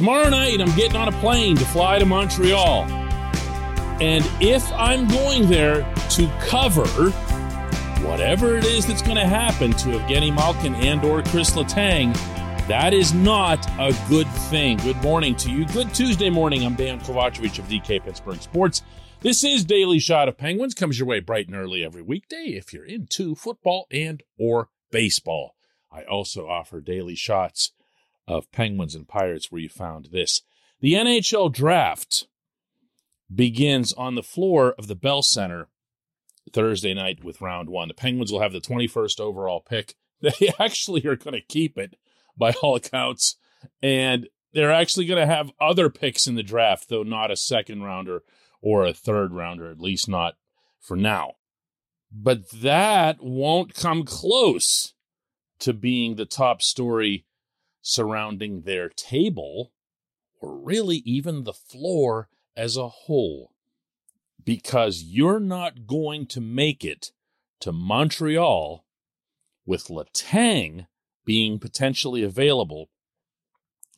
Tomorrow night, I'm getting on a plane to fly to Montreal. And if I'm going there to cover whatever it is that's going to happen to Evgeni Malkin and or Kris Letang, that is not a good thing. Good morning to you. Good Tuesday morning. I'm Dejan Kovacevic of DK Pittsburgh Sports. This is Daily Shot of Penguins. Comes your way bright and early every weekday if you're into football and or baseball. I also offer daily shots of Penguins and Pirates where you found this. The NHL draft begins on the floor of the Bell Center Thursday night with round one. The Penguins will have the 21st overall pick. They actually are going to keep it by all accounts. And they're actually going to have other picks in the draft, though not a second rounder or a third rounder, at least not for now. But that won't come close to being the top story surrounding their table, or really even the floor as a whole because you're not going to make it to Montreal with Letang being potentially available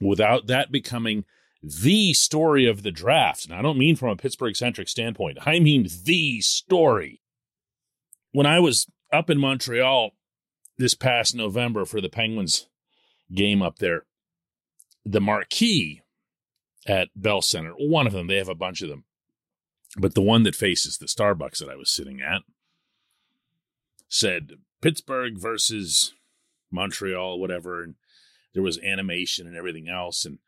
without that becoming the story of the draft. And I don't mean from a Pittsburgh centric standpoint, I mean the story. When I was up in Montreal this past November for the Penguins game up there, the marquee at Bell Center, one of them, they have a bunch of them, but the one that faces the Starbucks that I was sitting at said Pittsburgh versus Montreal, whatever. And there was animation and everything else. And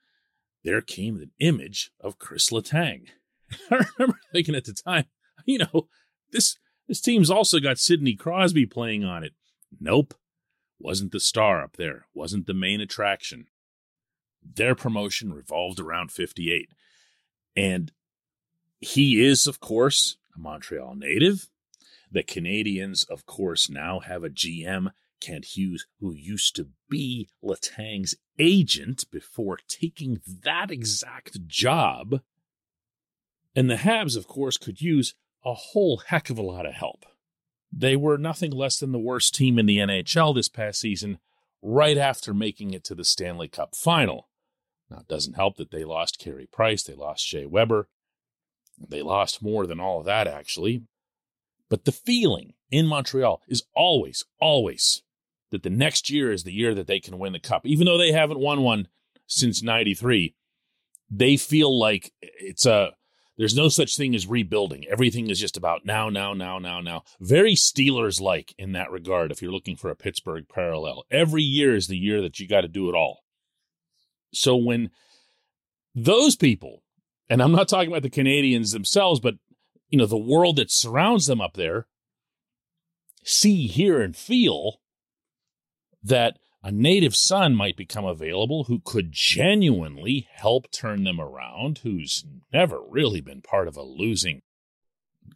there came an image of Kris Letang. I remember thinking at the time, you know, this this team's also got Sidney Crosby playing on it. Nope. Wasn't the star up there. Wasn't the main attraction. Their promotion revolved around 58. And he is, of course, a Montreal native. The Canadiens, of course, now have a GM, Kent Hughes, who used to be Letang's agent before taking that exact job. And the Habs, of course, could use a whole heck of a lot of help. They were nothing less than the worst team in the NHL this past season, right after making it to the Stanley Cup final. Now, it doesn't help that they lost Carey Price, they lost Shea Weber, they lost more than all of that, actually. But the feeling in Montreal is always, always that the next year is the year that they can win the cup. Even though they haven't won one since 93, they feel like it's a there's no such thing as rebuilding. Everything is just about now, now, now, now, now. Very Steelers like in that regard, if you're looking for a Pittsburgh parallel. Every year is the year that you got to do it all. So when those people and I'm not talking about the Canadiens themselves, but you know, the world that surrounds them up there see, hear, and feel that a native son might become available who could genuinely help turn them around, who's never really been part of a losing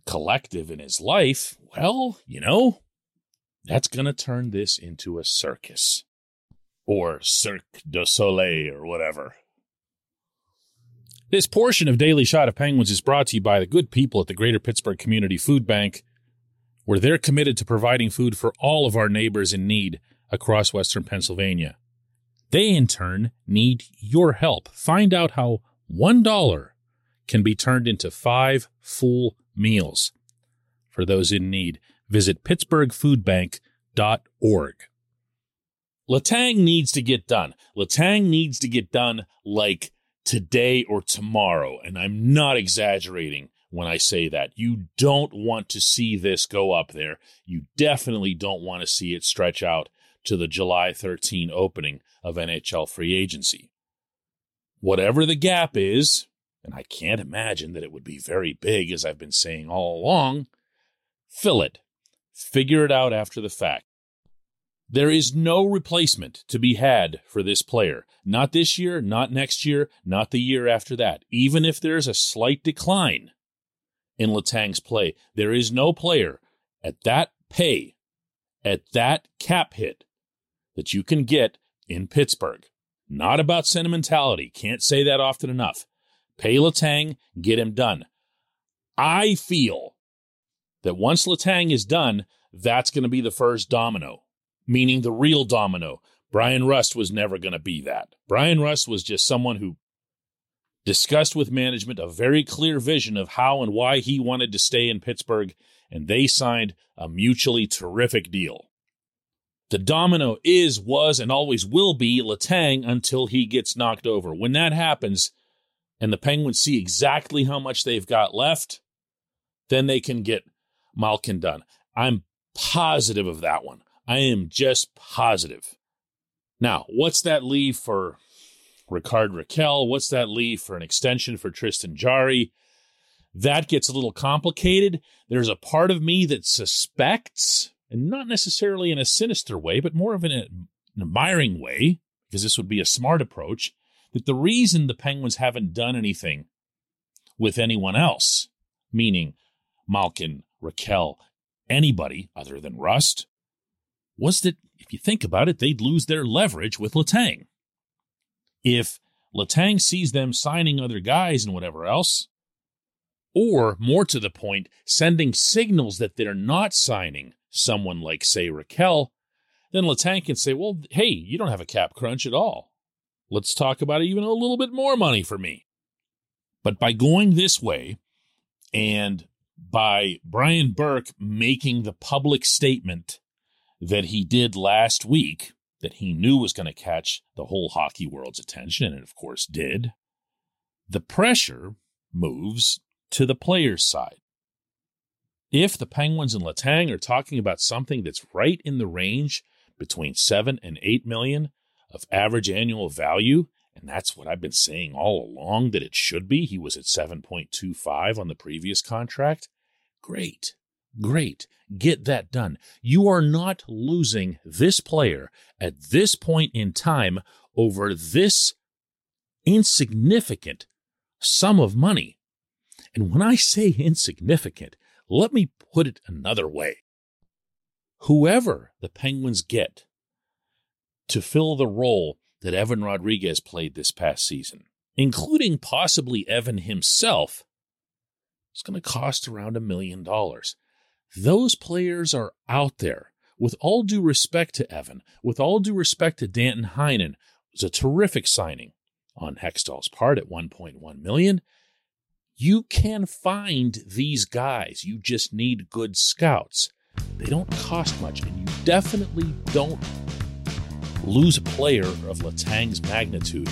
collective in his life. Well, you know, that's going to turn this into a circus or Cirque du Soleil or whatever. This portion of Daily Shot of Penguins is brought to you by the good people at the Greater Pittsburgh Community Food Bank, where they're committed to providing food for all of our neighbors in need across Western Pennsylvania. They, in turn, need your help. Find out how $1 can be turned into five full meals. For those in need, visit pittsburghfoodbank.org. Letang needs to get done. Letang needs to get done like today or tomorrow. And I'm not exaggerating when I say that. You don't want to see this go up there. You definitely don't want to see it stretch out to the July 13 opening of NHL free agency. Whatever the gap is, and I can't imagine that it would be very big, as I've been saying all along, fill it. Figure it out after the fact. There is no replacement to be had for this player. Not this year, not next year, not the year after that. Even if there's a slight decline in Letang's play, there is no player at that pay, at that cap hit, that you can get in Pittsburgh. Not about sentimentality. Can't say that often enough. Pay Letang, get him done. I feel that once Letang is done, that's going to be the first domino meaning the real domino. Bryan Rust was never going to be that. Bryan Rust was just someone who discussed with management a very clear vision of how and why he wanted to stay in Pittsburgh, and they signed a mutually terrific deal. The domino is, was, and always will be Letang until he gets knocked over. When that happens, and the Penguins see exactly how much they've got left, then they can get Malkin done. I'm positive of that one. I am just positive. Now, what's that leave for Rickard Rakell. What's that leave for an extension for Tristan Jarry? That gets a little complicated. There's a part of me that suspects, and not necessarily in a sinister way, but more of an, an admiring way, because this would be a smart approach, that the reason the Penguins haven't done anything with anyone else, meaning Malkin, Rakell, anybody other than Rust, was that if you think about it, they'd lose their leverage with Letang. If Letang sees them signing other guys and whatever else, or more to the point, sending signals that they're not signing someone like, say, Rakell, then Letang can say, well, hey, you don't have a cap crunch at all. Let's talk about even a little bit more money for me. But by going this way and by Brian Burke making the public statement that he did last week that he knew was going to catch the whole hockey world's attention, and of course did, the pressure moves to the player's side. If the Penguins and Letang are talking about something that's right in the range between seven and eight million of average annual value, and that's what I've been saying all along that it should be. He was at 7.25 on the previous contract. Great. Great. Get that done. You are not losing this player at this point in time over this insignificant sum of money. And when I say insignificant, let me put it another way. Whoever the Penguins get to fill the role that Evan Rodrigues played this past season, including possibly Evan himself, is going to cost around a million dollars. Those players are out there. With all due respect to Evan, with all due respect to Danton Heinen, it was a terrific signing on Hextall's part at 1.1 million. You can find these guys. You just need good scouts. They don't cost much, and you definitely don't lose a player of Letang's magnitude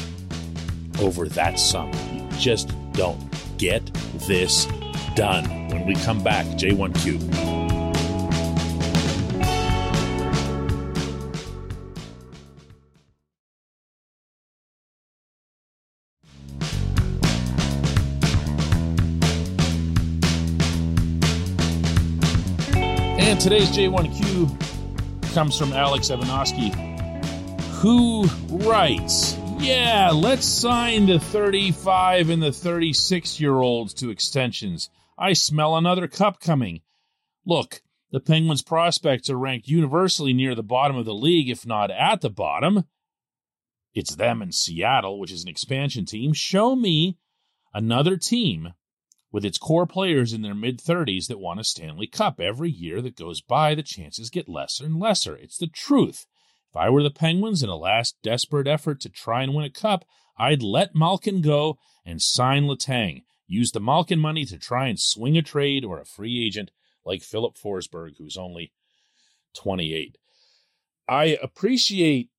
over that sum. You just don't. Get this done. When we come back, J1Q. Today's J1Q comes from Alex Evanosky, who writes Yeah, let's sign the 35 and the 36 year olds to extensions. I smell another cup coming. Look, the Penguins' prospects are ranked universally near the bottom of the league, if not at the bottom. It's them in Seattle, which is an expansion team. Show me another team with its core players in their mid 30s that won a Stanley Cup. Every year that goes by, the chances get lesser and lesser. It's the truth. If I were the Penguins in a last desperate effort to try and win a cup, I'd let Malkin go and sign Letang. use the Malkin money to try and swing a trade or a free agent like Filip Forsberg, who's only 28. I appreciate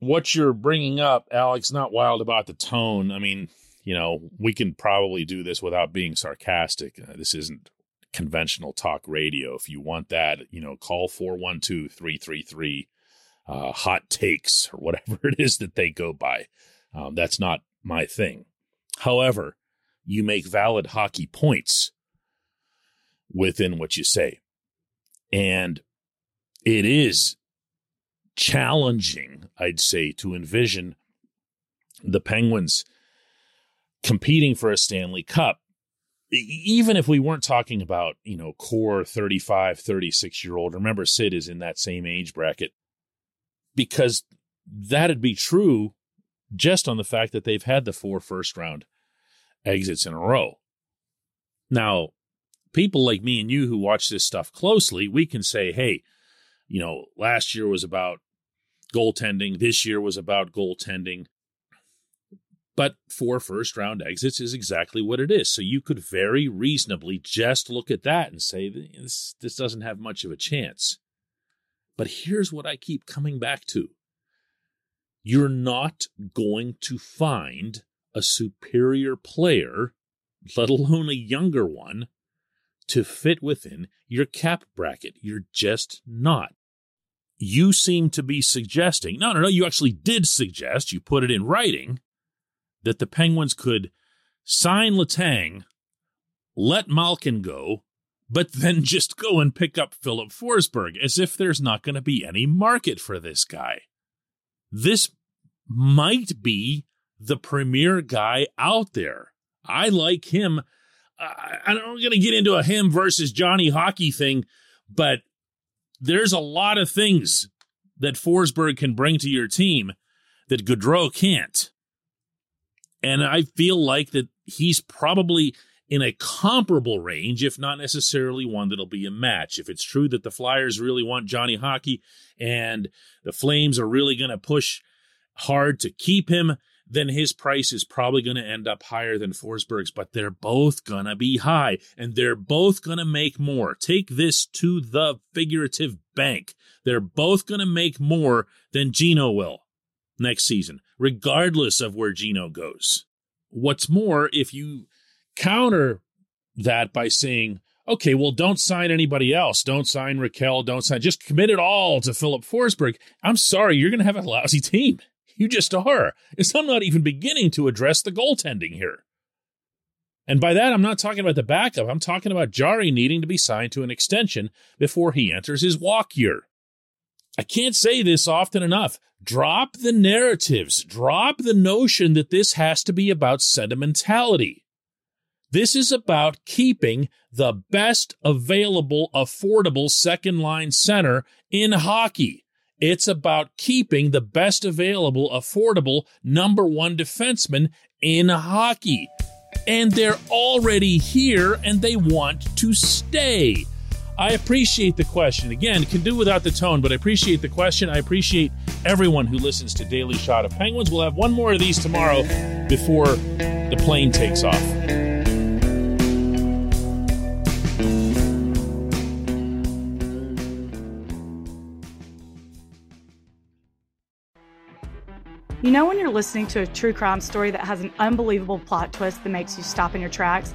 what you're bringing up, Alex. Not wild about the tone. I mean, you know, we can probably do this without being sarcastic. Uh, this isn't conventional talk radio. If you want that, you know, call 412 333 uh, hot takes or whatever it is that they go by. Um, that's not my thing. However, you make valid hockey points within what you say. And it is challenging, I'd say, to envision the Penguins competing for a Stanley Cup. Even if we weren't talking about, you know, core 35, 36 year old, remember Sid is in that same age bracket, because that'd be true just on the fact that they've had the four first round exits in a row. Now, people like me and you who watch this stuff closely, we can say, hey, you know, last year was about goaltending, this year was about goaltending. But four first round exits is exactly what it is. So you could very reasonably just look at that and say, this, this doesn't have much of a chance. But here's what I keep coming back to you're not going to find a superior player, let alone a younger one, to fit within your cap bracket. You're just not. You seem to be suggesting, no, no, no, you actually did suggest, you put it in writing, that the Penguins could sign Letang, let Malkin go, but then just go and pick up Filip Forsberg as if there's not going to be any market for this guy. This might be the premier guy out there. I like him. I, I'm not going to get into a him versus Johnny hockey thing, but there's a lot of things that Forsberg can bring to your team that Gaudreau can't. And I feel like that he's probably in a comparable range, if not necessarily one that'll be a match. If it's true that the Flyers really want Johnny Hockey and the Flames are really going to push hard to keep him, then his price is probably going to end up higher than Forsberg's, but they're both going to be high and they're both going to make more. Take this to the figurative bank. They're both going to make more than Gino will next season, regardless of where Gino goes. What's more, if you counter that by saying, okay, well, don't sign anybody else. Don't sign Rakell. Don't sign, just commit it all to Filip Forsberg. I'm sorry, you're going to have a lousy team. You just are. As I'm not even beginning to address the goaltending here. And by that, I'm not talking about the backup. I'm talking about Jarry needing to be signed to an extension before he enters his walk year. I can't say this often enough. Drop the narratives. Drop the notion that this has to be about sentimentality. This is about keeping the best available, affordable second line center in hockey. It's about keeping the best available, affordable number one defenseman in hockey. And they're already here and they want to stay. I appreciate the question. Again, can do without the tone, but I appreciate the question. I appreciate everyone who listens to Daily Shot of Penguins. We'll have one more of these tomorrow before the plane takes off. You know, when you're listening to a true crime story that has an unbelievable plot twist that makes you stop in your tracks?